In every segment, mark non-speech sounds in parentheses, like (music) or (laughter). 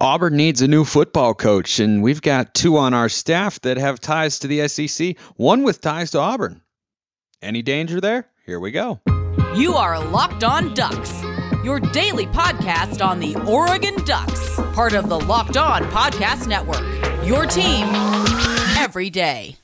Auburn needs a new football coach, and we've got two on our staff that have ties to the SEC, one with ties to Auburn. Any danger there? Here we go. You are Locked On Ducks, your daily podcast on the Oregon Ducks, part of the Locked On Podcast Network. Your team every day.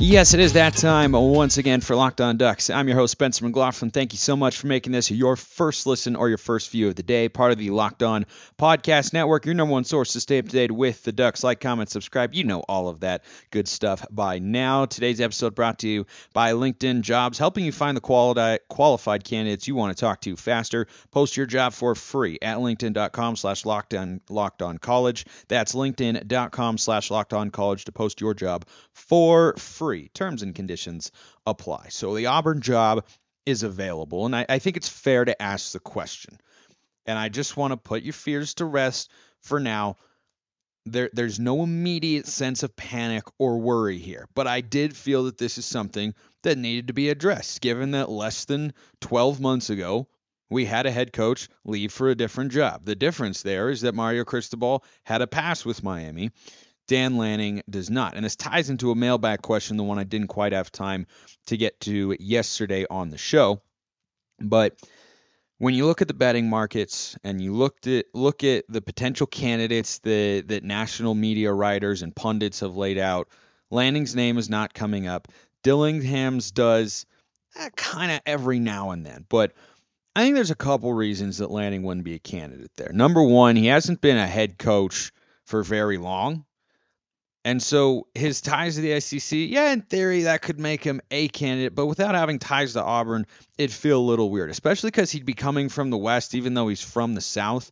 Yes, it is that time once again for Locked On Ducks. I'm your host, Spencer McLaughlin. Thank you so much for making this your first listen or your first view of the day, part of the Locked On Podcast Network, your number one source to stay up to date with the Ducks. Like, comment, subscribe. You know all of that good stuff by now. Today's episode brought to you by LinkedIn Jobs, helping you find the quali- qualified candidates you want to talk to faster. Post your job for free at linkedin.com slash locked on college. That's linkedin.com slash locked on college to post your job for free free. Terms and conditions apply. So the Auburn job is available. And I, I think it's fair to ask the question. And I just want to put your fears to rest for now. There, there's no immediate sense of panic or worry here, but I did feel that this is something that needed to be addressed, given that less than 12 months ago, we had a head coach leave for a different job. The difference there is that Mario Cristobal had a pass with Miami, Dan Lanning does not. And this ties into a mailbag question, the one I didn't quite have time to get to yesterday on the show. But when you look at the betting markets and you looked at look at the potential candidates that that national media writers and pundits have laid out, Lanning's name is not coming up. Dillingham's does eh, kind of every now and then, but I think there's a couple reasons that Lanning wouldn't be a candidate there. Number one, he hasn't been a head coach for very long. And so his ties to the SEC, yeah, in theory, that could make him a candidate, but without having ties to Auburn, it'd feel a little weird, especially because he'd be coming from the West, even though he's from the South.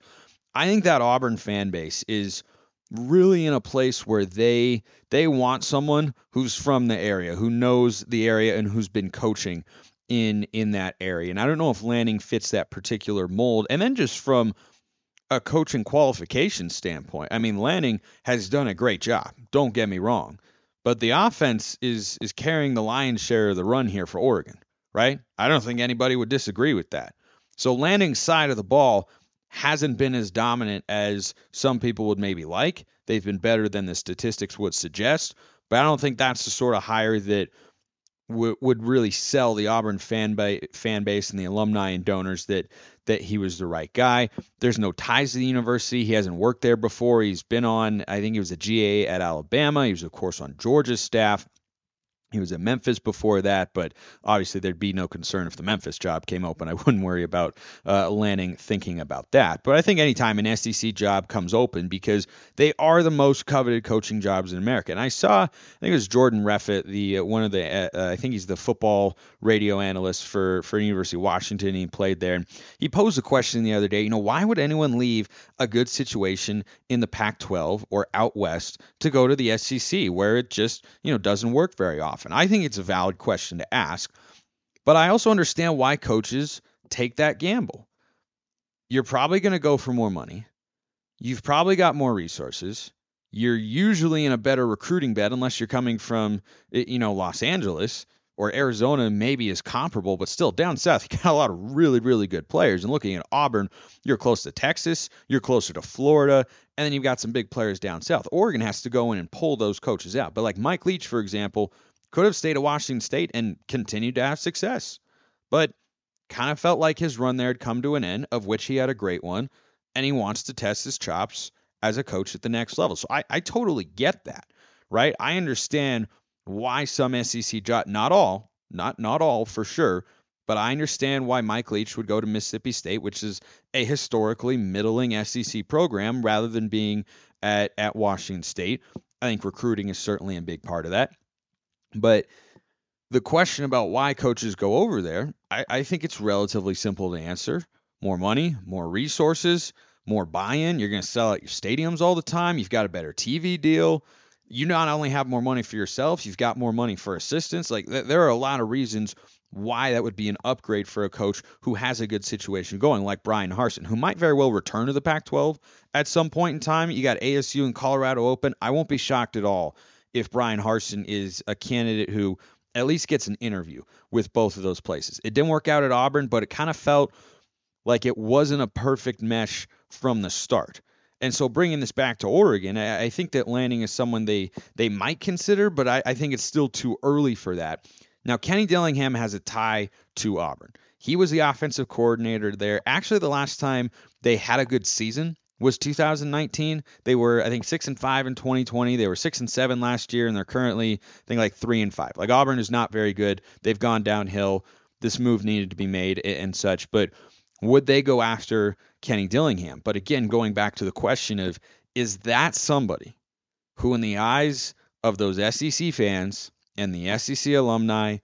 I think that Auburn fan base is really in a place where they they want someone who's from the area, who knows the area and who's been coaching in in that area. And I don't know if Lanning fits that particular mold. And then just from a coaching qualification standpoint, I mean Lanning has done a great job. Don't get me wrong, but the offense is is carrying the lion's share of the run here for Oregon, right? I don't think anybody would disagree with that. So Lanning's side of the ball hasn't been as dominant as some people would maybe like. They've been better than the statistics would suggest, but I don't think that's the sort of hire that w- would really sell the Auburn fan, ba- fan base and the alumni and donors that that he was the right guy. There's no ties to the university. He hasn't worked there before. He's been on, I think he was a GA at Alabama. He was, of course, on Georgia's staff. He was at Memphis before that, but obviously there'd be no concern if the Memphis job came open. I (laughs) wouldn't worry about uh, Lanning thinking about that. But I think anytime an SEC job comes open, because they are the most coveted coaching jobs in America. And I saw, I think it was Jordan Reffett, the uh, one of the, uh, I think he's the football radio analyst for for University of Washington. He played there, and he posed a question the other day. You know, why would anyone leave a good situation in the Pac-12 or out west to go to the SEC, where it just you know doesn't work very often? Often? I think it's a valid question to ask, but I also understand why coaches take that gamble. You're probably going to go for more money. You've probably got more resources. You're usually in a better recruiting bed unless you're coming from, you know, Los Angeles or Arizona maybe is comparable, but still down south, (laughs) you got a lot of really, really good players. And looking at Auburn, you're close to Texas, you're closer to Florida, and then you've got some big players down south. Oregon has to go in and pull those coaches out. But like Mike Leach, for example, could have stayed at Washington State and continued to have success. But kind of felt like his run there had come to an end, of which he had a great one, and he wants to test his chops as a coach at the next level. So I, I totally get that, right? I understand why some SEC job, not all, not not all for sure, but I understand why Mike Leach would go to Mississippi State, which is a historically middling SEC program, rather than being at at Washington State. I think recruiting is certainly a big part of that. But the question about why coaches go over there, I, I think it's relatively simple to answer. More money, more resources, more buy-in. You're going to sell out your stadiums all the time. You've got a better TV deal. You not only have more money for yourself, you've got more money for assistants. Like th- there are a lot of reasons why that would be an upgrade for a coach who has a good situation going, like Bryan Harsin, who might very well return to the Pac-12 at some point in time. You got ASU and Colorado open. I won't be shocked at all if Bryan Harsin is a candidate who at least gets an interview with both of those places. It didn't work out at Auburn, but it kind of felt like it wasn't a perfect mesh from the start. And so bringing this back to Oregon, I, I think that Lanning is someone they they might consider, but I, I think it's still too early for that. Now, Kenny Dillingham has a tie to Auburn. He was the offensive coordinator there. Actually, the last time they had a good season was 2019. They were, I think, six and five in 2020. They were six and seven last year, and they're currently, I think, like three and five. Like Auburn is not very good. They've gone downhill. This move needed to be made and such. But would they go after Kenny Dillingham? But again, going back to the question of is that somebody who, in the eyes of those SEC fans and the SEC alumni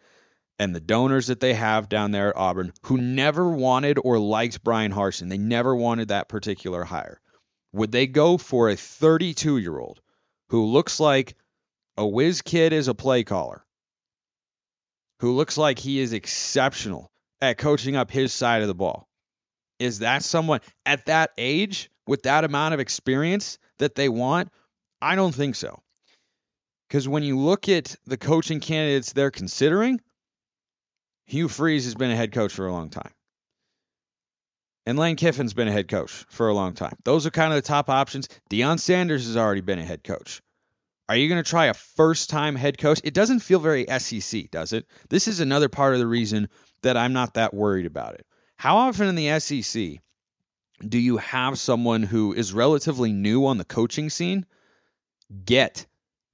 and the donors that they have down there at Auburn, who never wanted or liked Bryan Harsin, they never wanted that particular hire, would they go for a 32 year old who looks like a whiz kid as a play caller, who looks like he is exceptional at coaching up his side of the ball? Is that someone at that age with that amount of experience that they want? I don't think so. Because when you look at the coaching candidates they're considering, Hugh Freeze has been a head coach for a long time. And Lane Kiffin's been a head coach for a long time. Those are kind of the top options. Deion Sanders has already been a head coach. Are you going to try a first time head coach? It doesn't feel very SEC, does it? This is another part of the reason that I'm not that worried about it. How often in the SEC do you have someone who is relatively new on the coaching scene get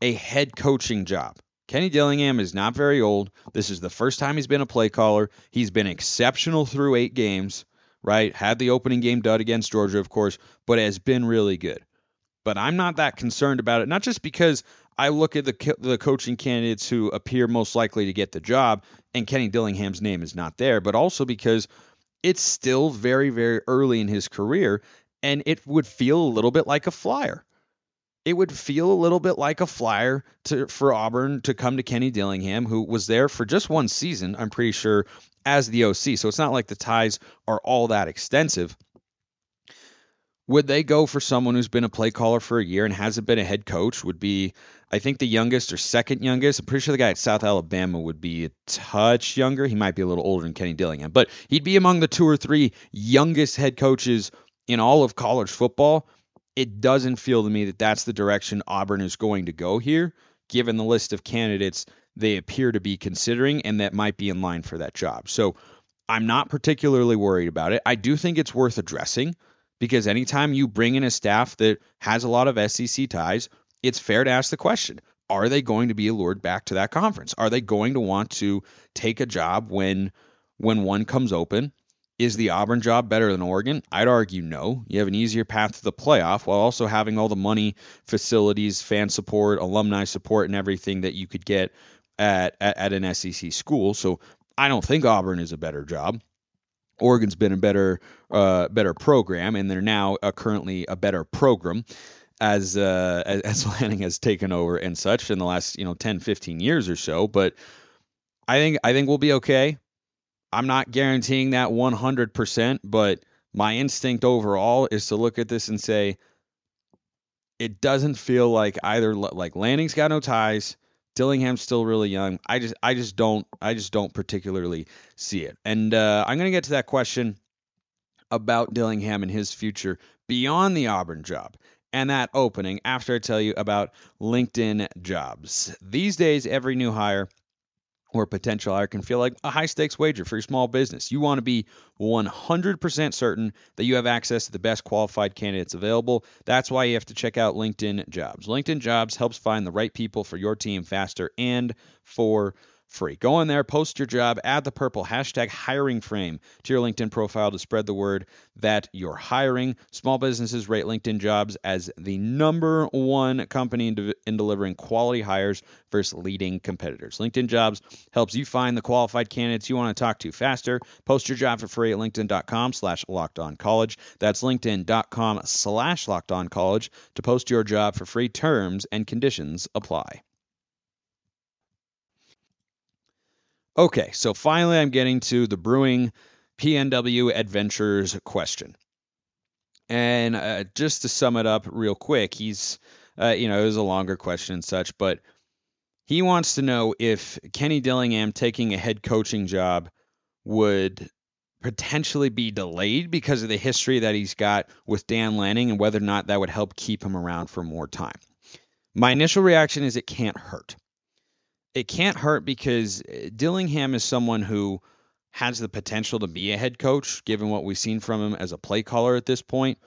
a head coaching job? Kenny Dillingham is not very old. This is the first time he's been a play caller. He's been exceptional through eight games, right? Had the opening game dud against Georgia, of course, but has been really good. But I'm not that concerned about it, not just because I look at the the coaching candidates who appear most likely to get the job, and Kenny Dillingham's name is not there, but also because it's still very, very early in his career, and it would feel a little bit like a flyer it would feel a little bit like a flyer to, for Auburn to come to Kenny Dillingham, who was there for just one season, I'm pretty sure, as the OC. So it's not like the ties are all that extensive. Would they go for someone who's been a play caller for a year and hasn't been a head coach? Would be, I think, the youngest or second youngest. I'm pretty sure the guy at South Alabama would be a touch younger. He might be a little older than Kenny Dillingham, but he'd be among the two or three youngest head coaches in all of college football it doesn't feel to me that that's the direction Auburn is going to go here, given the list of candidates they appear to be considering and that might be in line for that job. So I'm not particularly worried about it. I do think it's worth addressing because anytime you bring in a staff that has a lot of SEC ties, it's fair to ask the question are they going to be allured back to that conference? Are they going to want to take a job when when one comes open is the Auburn job better than Oregon? I'd argue no. You have an easier path to the playoff while also having all the money, facilities, fan support, alumni support, and everything that you could get at, at, at an SEC school. So I don't think Auburn is a better job. Oregon's been a better uh, better program, and they're now uh, currently a better program as uh, as (laughs) Lanning has taken over and such in the last you know 10, 15 years or so. But I think I think we'll be okay. I'm not guaranteeing that 100%, but my instinct overall is to look at this and say it doesn't feel like either like Lanning's got no ties, Dillingham's still really young. I just I just don't I just don't particularly see it. And uh, I'm gonna get to that question about Dillingham and his future beyond the Auburn job and that opening after I tell you about LinkedIn jobs. These days, every new hire or potential hire can feel like a high stakes wager for your small business. You want to be 100% certain that you have access to the best qualified candidates available. That's why you have to check out LinkedIn Jobs. LinkedIn Jobs helps find the right people for your team faster and for free. Go in there, post your job, add the purple hashtag hiring frame to your LinkedIn profile to spread the word that you're hiring. Small businesses rate LinkedIn jobs as the number one company in, de- in delivering quality hires versus leading competitors. LinkedIn jobs helps you find the qualified candidates you want to talk to faster. Post your job for free at linkedin.com slash locked on college. That's linkedin.com slash locked on college to post your job for free. Terms and conditions apply. Okay, so finally I'm getting to the brewing PNW Adventures question. And uh, just to sum it up real quick, he's, uh, you know, it was a longer question and such, but He wants to know if Kenny Dillingham taking a head coaching job would potentially be delayed because of the history that he's got with Dan Lanning and whether or not that would help keep him around for more time. My initial reaction is it can't hurt. It can't hurt because uh, Dillingham is someone who has the potential to be a head coach, given what we've seen from him as a play caller at this point.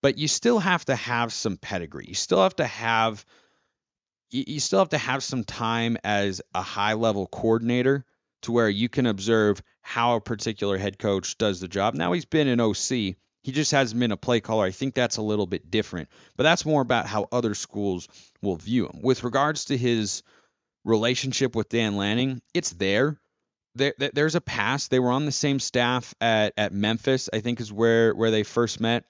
But you still have to have some pedigree. You still have to have you still have to have some time as a high level coordinator to where you can observe how a particular head coach does the job. Now he's been an OC. He just hasn't been a play caller. I think that's a little bit different, but that's more about how other schools will view him. With regards to his relationship with Dan Lanning, it's there. There, there's a past. They were on the same staff at, at Memphis, I think is where, where they first met.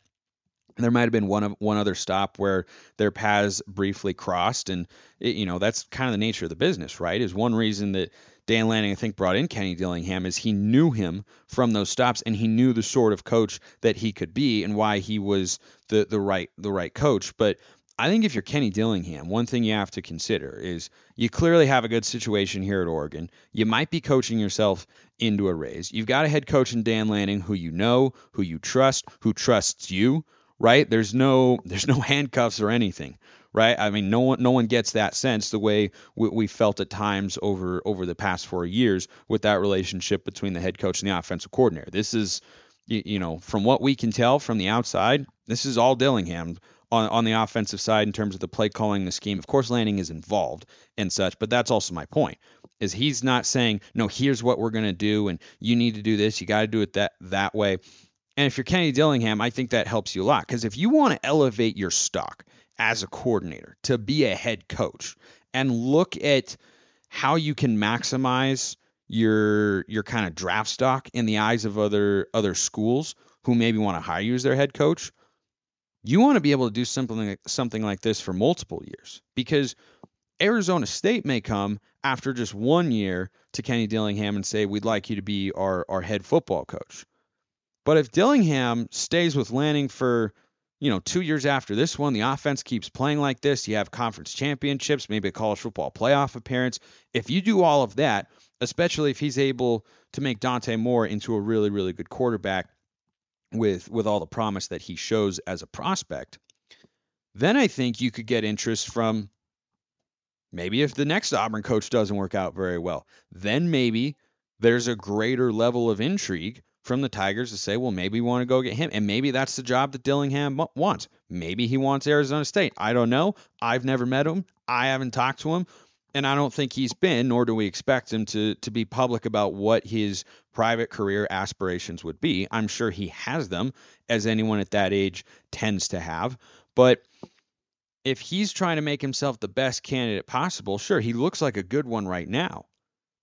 There might have been one of one other stop where their paths briefly crossed, and it, you know that's kind of the nature of the business, right? Is one reason that Dan Lanning, I think, brought in Kenny Dillingham is he knew him from those stops and he knew the sort of coach that he could be and why he was the the right the right coach. But I think if you're Kenny Dillingham, one thing you have to consider is you clearly have a good situation here at Oregon. You might be coaching yourself into a raise. You've got a head coach in Dan Lanning who you know, who you trust, who trusts you, right? There's no (laughs) there's no handcuffs or anything right? I mean, no one no one gets that sense the way we, we, felt at times over over the past four years with that relationship between the head coach and the offensive coordinator. This is, you, you know, from what we can tell from the outside, this is all Dillingham on on the offensive side in terms of the play calling, the scheme. Of course, Lanning is involved and such, but that's also my point. Is he's not saying no, here's what we're gonna do, and you need to do this, you got to do it that that way. And if you're Kenny Dillingham, I think that helps you a lot because if you want to elevate your stock, as a coordinator, to be a head coach, and look at how you can maximize your your kind of draft stock in the eyes of other other schools who maybe want to hire you as their head coach. You want to be able to do something like, something like this for multiple years because Arizona State may come after just one year to Kenny Dillingham and say, We'd like you to be our, our head football coach. But if Dillingham stays with Lanning for you know, two years after this one, the offense keeps playing like this. You have conference championships, maybe a college football playoff appearance. If you do all of that, especially if he's able to make Dante Moore into a really, really good quarterback with with all the promise that he shows as a prospect, then I think you could get interest from maybe if the next Auburn coach doesn't work out very well, then maybe there's a greater level of intrigue from the Tigers to say, well, maybe we want to go get him. And maybe that's the job that Dillingham wants. Maybe he wants Arizona State. I don't know. I've never met him. I haven't talked to him. And I don't think he's been, nor do we expect him to, to be public about what his private career aspirations would be. I'm sure he has them, as anyone at that age tends to have. But if he's trying to make himself the best candidate possible, sure, he looks like a good one right now.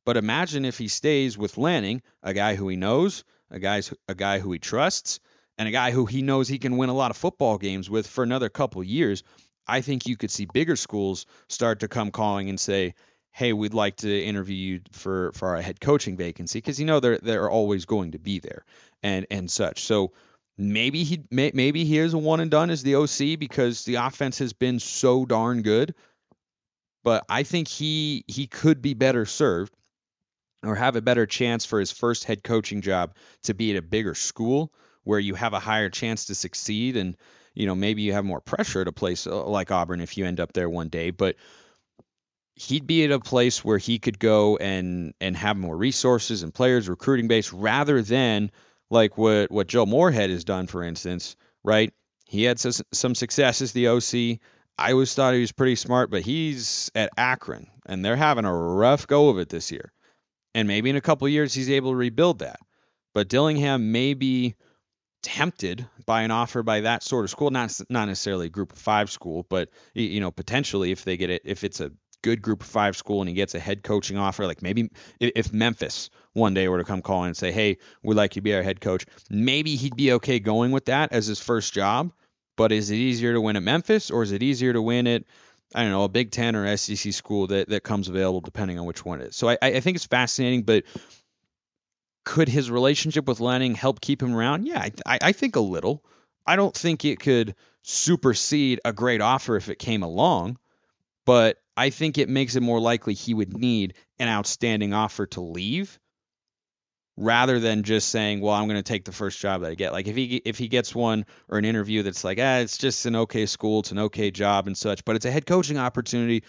But imagine if he stays with Lanning, a guy who he knows, a guy's a guy who he trusts, and a guy who he knows he can win a lot of football games with for another couple years, I think you could see bigger schools start to come calling and say, "Hey, we'd like to interview you for for our head coaching vacancy," because you know they're they're always going to be there and and such. So maybe he may, maybe he is a one and done as the OC because the offense has been so darn good. But I think he he could be better served or have a better chance for his first head coaching job to be at a bigger school where you have a higher chance to succeed and you know maybe you have more pressure at a place uh, like Auburn if you end up there one day but he'd be at a place where he could go and and have more resources and players recruiting base rather than like what what Joe Moorhead has done for instance right? He had some success as the OC I always thought he was pretty smart but he's at Akron and they're having a rough go of it this year. And maybe in a couple years he's able to rebuild that. But Dillingham may be tempted by an offer by that sort of school, not not necessarily a group of five school, but you know potentially if they get it, if it's a good group of five school and he gets a head coaching offer, like maybe if Memphis one day were to come calling and say, hey, we'd like you to be our head coach, maybe he'd be okay going with that as his first job. But is it easier to win at Memphis or is it easier to win at I don't know, a Big Ten or SEC school that, that comes available depending on which one it is. So I, I think it's fascinating, but could his relationship with Lanning help keep him around? Yeah, I, I think a little. I don't think it could supersede a great offer if it came along, but I think it makes it more likely he would need an outstanding offer to leave rather than just saying, "Well, I'm going to take the first job that I get." Like if he if he gets one or an interview that's like, "Ah, it's just an okay school, it's an okay job and such," but it's a head coaching opportunity,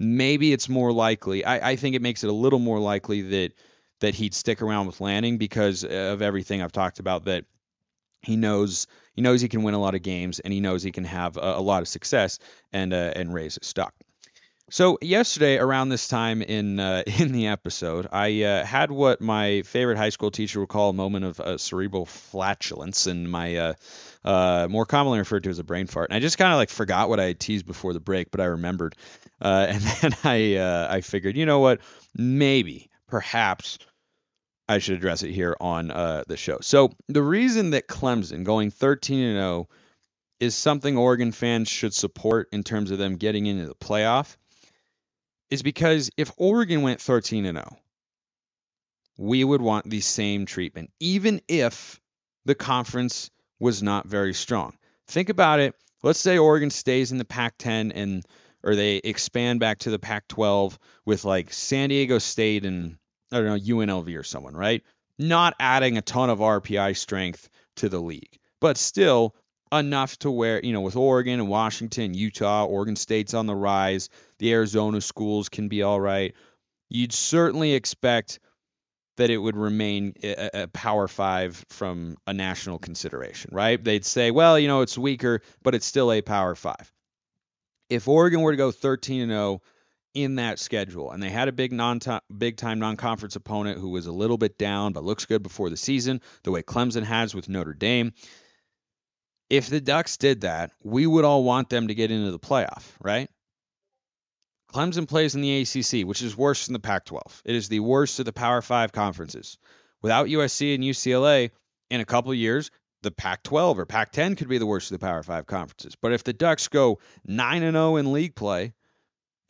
maybe it's more likely. I, I think it makes it a little more likely that that he'd stick around with Lanning because of everything I've talked about that he knows he knows he can win a lot of games and he knows he can have a, a lot of success and uh, and raise his stock. So yesterday, around this time in uh, (laughs) in the episode, I uh, had what my favorite high school teacher would call a moment of uh, cerebral flatulence, and my uh, uh, more commonly referred to as a brain fart. And I just kind of like forgot what I had teased before the break, but I remembered, uh, (laughs) and then I I figured, you know what, maybe, perhaps. I should address it here on uh, the show. So the reason that Clemson going 13 and 0 is something Oregon fans should support in terms of them getting into the playoff is because if Oregon went 13 and 0, we would want the same treatment, even if the conference was not very strong. Think about it. Let's say Oregon stays in the Pac 10 and or they expand back to the Pac 12 with like San Diego State and I don't know, UNLV or someone, right? Not adding a ton of RPI strength to the league, but still enough to where, you know, with Oregon and Washington, Utah, Oregon State's on the rise, the Arizona schools can be all right. You'd certainly expect that it would remain a, a Power Five from a national consideration, right? They'd say, well, you know, it's weaker, but it's still a Power Five. If Oregon were to go 13 and 0 in that schedule, and they had a big non big time non conference opponent who was a little bit down but looks good before the season, the way Clemson has with Notre Dame, if the Ducks did that, we would all want them to get into the playoff, right? Clemson plays in the ACC, which is worse than the Pac 12. It is the worst of the Power Five conferences. Without USC and UCLA, in a couple years, the Pac 12 or Pac 10 could be the worst of the Power Five conferences. But if the Ducks go 9 0 in league play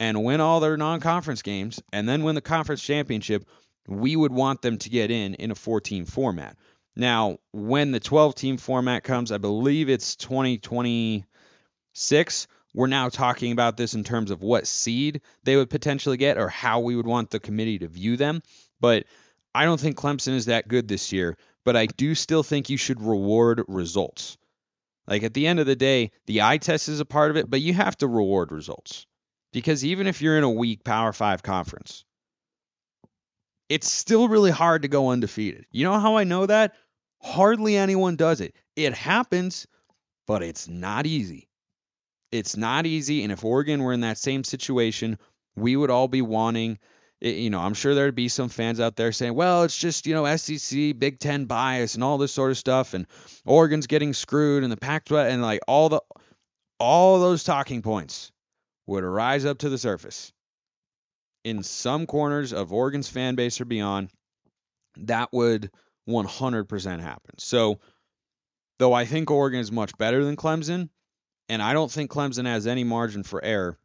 and win all their non conference games and then win the conference championship, we would want them to get in in a 14 format. Now, when the 12 team format comes, I believe it's 2026. We're now talking about this in terms of what seed they would potentially get or how we would want the committee to view them. But I don't think Clemson is that good this year, but I do still think you should reward results. Like at the end of the day, the eye test is a part of it, but you have to reward results. Because even if you're in a weak Power 5 conference, it's still really hard to go undefeated. You know how I know that? Hardly anyone does it. It happens, but it's not easy. It's not easy. And if Oregon were in that same situation, we would all be wanting, you know, I'm sure there'd be some fans out there saying, well, it's just, you know, SEC, Big Ten bias and all this sort of stuff. And Oregon's getting screwed and the Pac 12 and like all the, all those talking points would rise up to the surface in some corners of Oregon's fan base or beyond, that would 100% happen. So, though I think Oregon is much better than Clemson, and I don't think Clemson has any margin for error.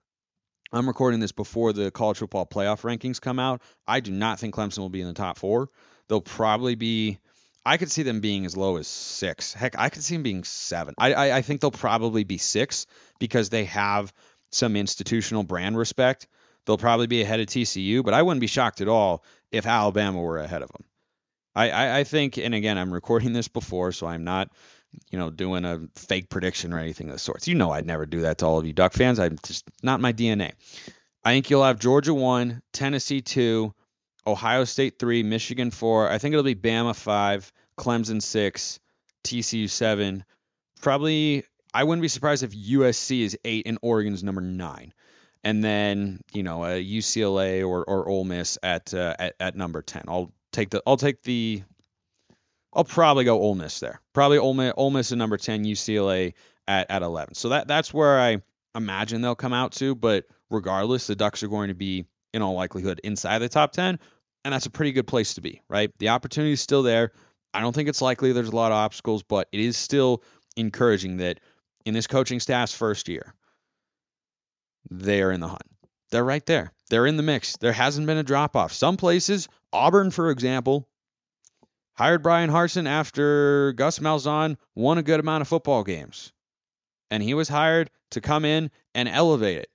I'm recording this before the college football playoff rankings come out. I do not think Clemson will be in the top four. They'll probably be. I could see them being as low as six. Heck, I could see them being seven. I, I, I think they'll probably be six because they have some institutional brand respect. They'll probably be ahead of TCU, but I wouldn't be shocked at all if Alabama were ahead of them. I, I, I think, and again, I'm recording this before, so I'm not, you know, doing a fake prediction or anything of the sorts. You know, I'd never do that to all of you Duck fans. I'm just not my DNA. I think you'll have Georgia one, Tennessee two, Ohio State three, Michigan four. I think it'll be Bama five, Clemson six, TCU seven. Probably, I wouldn't be surprised if USC is eight and Oregon's number nine and then you know a UCLA or or Ole Miss at uh, at, at number ten. I'll take the I'll take the I'll probably go Ole Miss there. Probably Ole Miss, Ole Miss at number ten, UCLA at at eleven. So that that's where I imagine they'll come out to. But regardless, the Ducks are going to be in all likelihood inside the top ten, and that's a pretty good place to be, right? The opportunity is still there. I don't think it's likely there's a lot of obstacles, but it is still encouraging that in this coaching staff's first year, they are in the hunt. They're right there. They're in the mix. There hasn't been a drop off. Some places, Auburn, for example, hired Bryan Harsin after Gus Malzahn won a good amount of football games. And he was hired to come in and elevate it.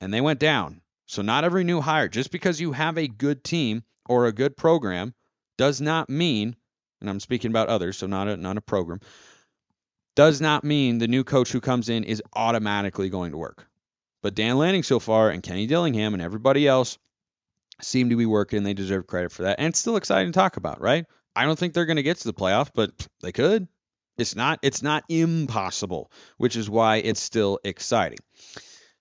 and they went down. So not every new hire, just because you have a good team or a good program, does not mean, and I'm speaking about others, so not a not a program, does not mean the new coach who comes in is automatically going to work. But Dan Lanning so far and Kenny Dillingham and everybody else seem to be working. They deserve credit for that. And it's still exciting to talk about, right? I don't think they're going to get to the playoff, but they could. It's not it's not impossible, which is why it's still exciting.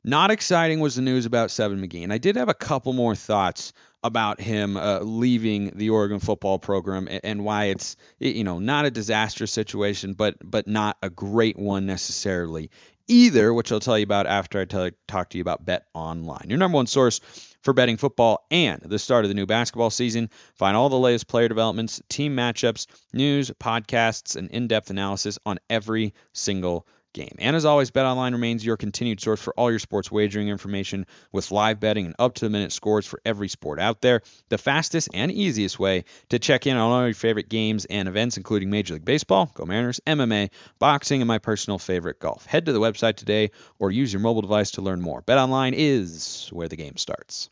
Not exciting was the news about Seven McGee, and I did have a couple more thoughts about him uh, leaving the Oregon football program and, and why it's you know not a disastrous situation, but but not a great one necessarily either, which I'll tell you about after I tell, talk to you about BetOnline, your number one source for betting football and the start of the new basketball season. Find all the latest player developments, team matchups, news, podcasts, and in depth analysis on every single game. And as always, BetOnline remains your continued source for all your sports wagering information with live betting and up to the minute scores for every sport out there. The fastest and easiest way to check in on all your favorite games and events, including Major League Baseball, Go Mariners, MMA, boxing, and my personal favorite, golf. Head to the website today or use your mobile device to learn more. BetOnline is where the game starts.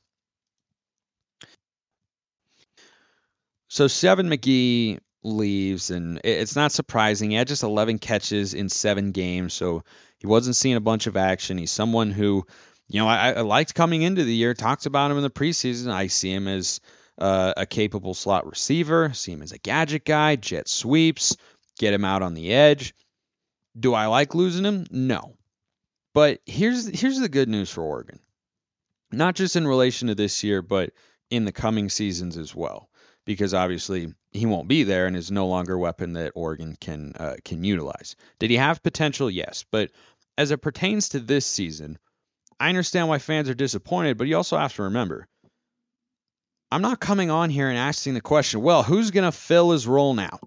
So, Seven McGee leaves, and it's not surprising. He had just 11 catches in seven games, so he wasn't seeing a bunch of action. He's someone who, you know, I, I liked coming into the year. Talked about him in the preseason. I see him as uh, a capable slot receiver. See him as a gadget guy, jet sweeps, get him out on the edge. Do I like losing him? No. But here's here's the good news for Oregon. Not just in relation to this year, but in the coming seasons as well because obviously he won't be there and is no longer a weapon that Oregon can uh, can utilize. Did he have potential? Yes, but as it pertains to this season, I understand why fans are disappointed, but you also have to remember I'm not coming on here and asking the question, well, who's going to fill his role now?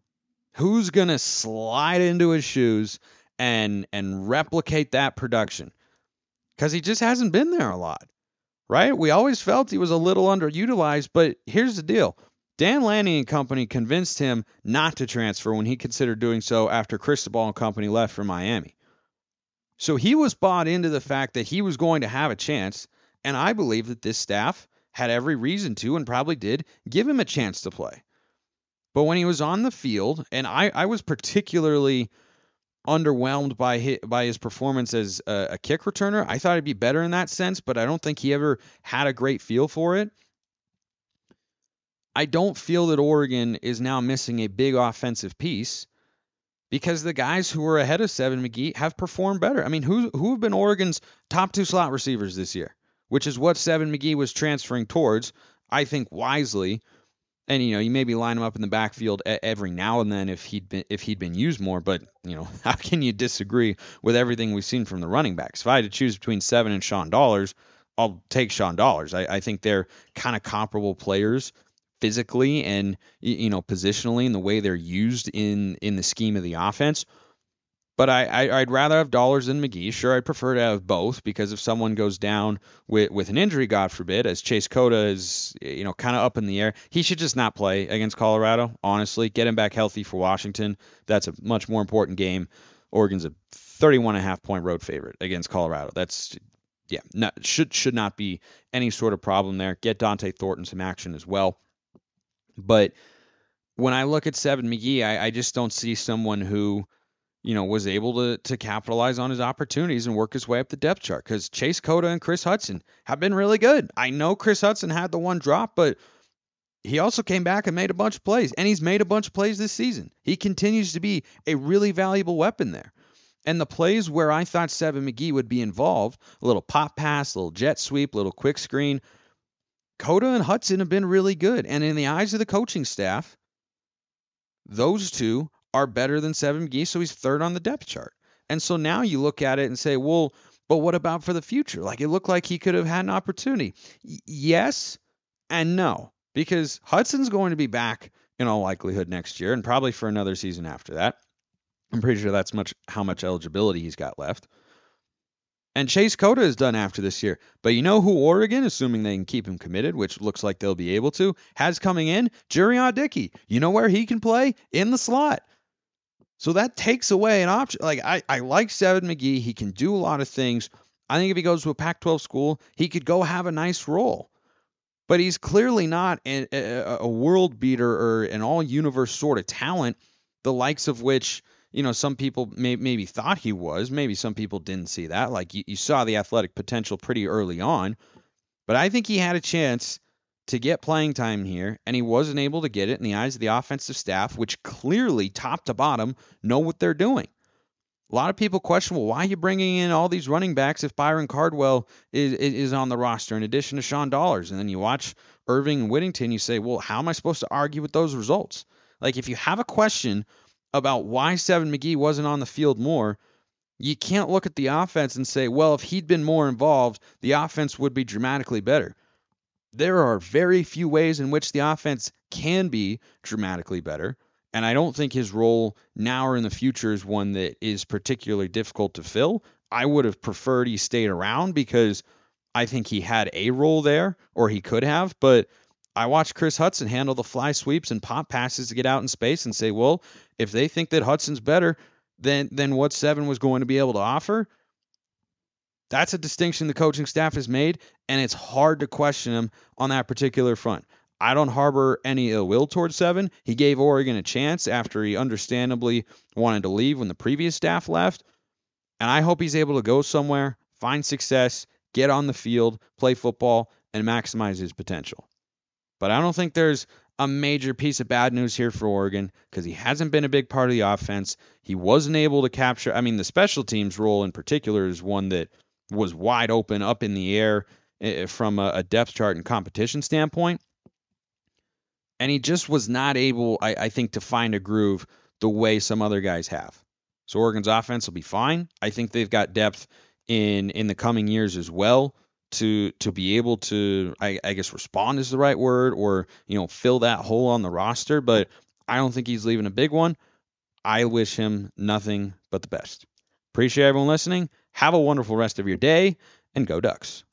Who's going to slide into his shoes and and replicate that production? Cuz he just hasn't been there a lot. Right? We always felt he was a little underutilized, but here's the deal Dan Lanning and company convinced him not to transfer when he considered doing so after Cristobal and company left for Miami. So he was bought into the fact that he was going to have a chance, and I believe that this staff had every reason to and probably did give him a chance to play. But when he was on the field, and I, I was particularly underwhelmed by his, by his performance as a, a kick returner. I thought he'd be better in that sense, but I don't think he ever had a great feel for it. I don't feel that Oregon is now missing a big offensive piece because the guys who were ahead of Seven McGee have performed better. I mean, who who have been Oregon's top two slot receivers this year, which is what Seven McGee was transferring towards. I think wisely, and you know, you maybe line him up in the backfield every now and then if he'd been if he'd been used more. But you know, (laughs) how can you disagree with everything we've seen from the running backs? If I had to choose between Seven and Sean Dollars, I'll take Sean Dollars. I, I think they're kind of comparable players physically and you know positionally and the way they're used in in the scheme of the offense. But I, I would rather have Dollars than McGee. Sure, I'd prefer to have both because if someone goes down with with an injury, God forbid, as Chase Cota is you know kind of up in the air, he should just not play against Colorado. Honestly, get him back healthy for Washington. That's a much more important game. Oregon's a 31 and a half point road favorite against Colorado. That's yeah, not, should should not be any sort of problem there. Get Dont'e Thornton some action as well. But when I look at Seven McGee, I, I just don't see someone who, you know, was able to to capitalize on his opportunities and work his way up the depth chart. Because Chase Cota and Chris Hudson have been really good. I know Chris Hudson had the one drop, but he also came back and made a bunch of plays, and he's made a bunch of plays this season. He continues to be a really valuable weapon there. And the plays where I thought Seven McGee would be involved, a little pop pass, a little jet sweep, a little quick screen, Cota and Hudson have been really good. And in the eyes of the coaching staff, those two are better than Seven McGee, so he's third on the depth chart. And so now you look at it and say, well, but what about for the future? Like it looked like he could have had an opportunity. Y- yes and no, because Hudson's going to be back in all likelihood next year and probably for another season after that. I'm pretty sure that's much how much eligibility he's got left. And Chase Cota is done after this year. But you know who Oregon, assuming they can keep him committed, which looks like they'll be able to, has coming in? Jurrion Dickey. You know where he can play? In the slot. So that takes away an option. Like I, I like Seven McGee. He can do a lot of things. I think if he goes to a Pac 12 school, he could go have a nice role. But he's clearly not a, a, a world beater or an all universe sort of talent, the likes of which you know, some people may, maybe thought he was. Maybe some people didn't see that. Like you, you saw the athletic potential pretty early on. But I think he had a chance to get playing time here, and he wasn't able to get it in the eyes of the offensive staff, which clearly, top to bottom, know what they're doing. A lot of people question, well, why are you bringing in all these running backs if Byron Cardwell is, is on the roster in addition to Sean Dollars? And then you watch Irving and Whittington, you say, well, how am I supposed to argue with those results? Like, if you have a question about why Seven McGee wasn't on the field more, you can't look at the offense and say, well, if he'd been more involved, the offense would be dramatically better. There are very few ways in which the offense can be dramatically better. And I don't think his role now or in the future is one that is particularly difficult to fill. I would have preferred he stayed around because I think he had a role there, or he could have. But I watched Chris Hudson handle the fly sweeps and pop passes to get out in space and say, well, if they think that Hudson's better than than what Seven was going to be able to offer, that's a distinction the coaching staff has made, and it's hard to question him on that particular front. I don't harbor any ill will towards Seven. He gave Oregon a chance after he understandably wanted to leave when the previous staff left. And I hope he's able to go somewhere, find success, get on the field, play football, and maximize his potential. But I don't think there's a major piece of bad news here for Oregon because he hasn't been a big part of the offense. He wasn't able to capture, I mean, the special teams role in particular is one that was wide open up in the air eh, from a depth chart and competition standpoint. And he just was not able, I, I think, to find a groove the way some other guys have. So Oregon's offense will be fine. I think they've got depth in in the coming years as well to to be able to I, I, guess respond is the right word or you know fill that hole on the roster but i don't think he's leaving a big one. I wish him nothing but the best. Appreciate everyone listening. Have a wonderful rest of your day and go ducks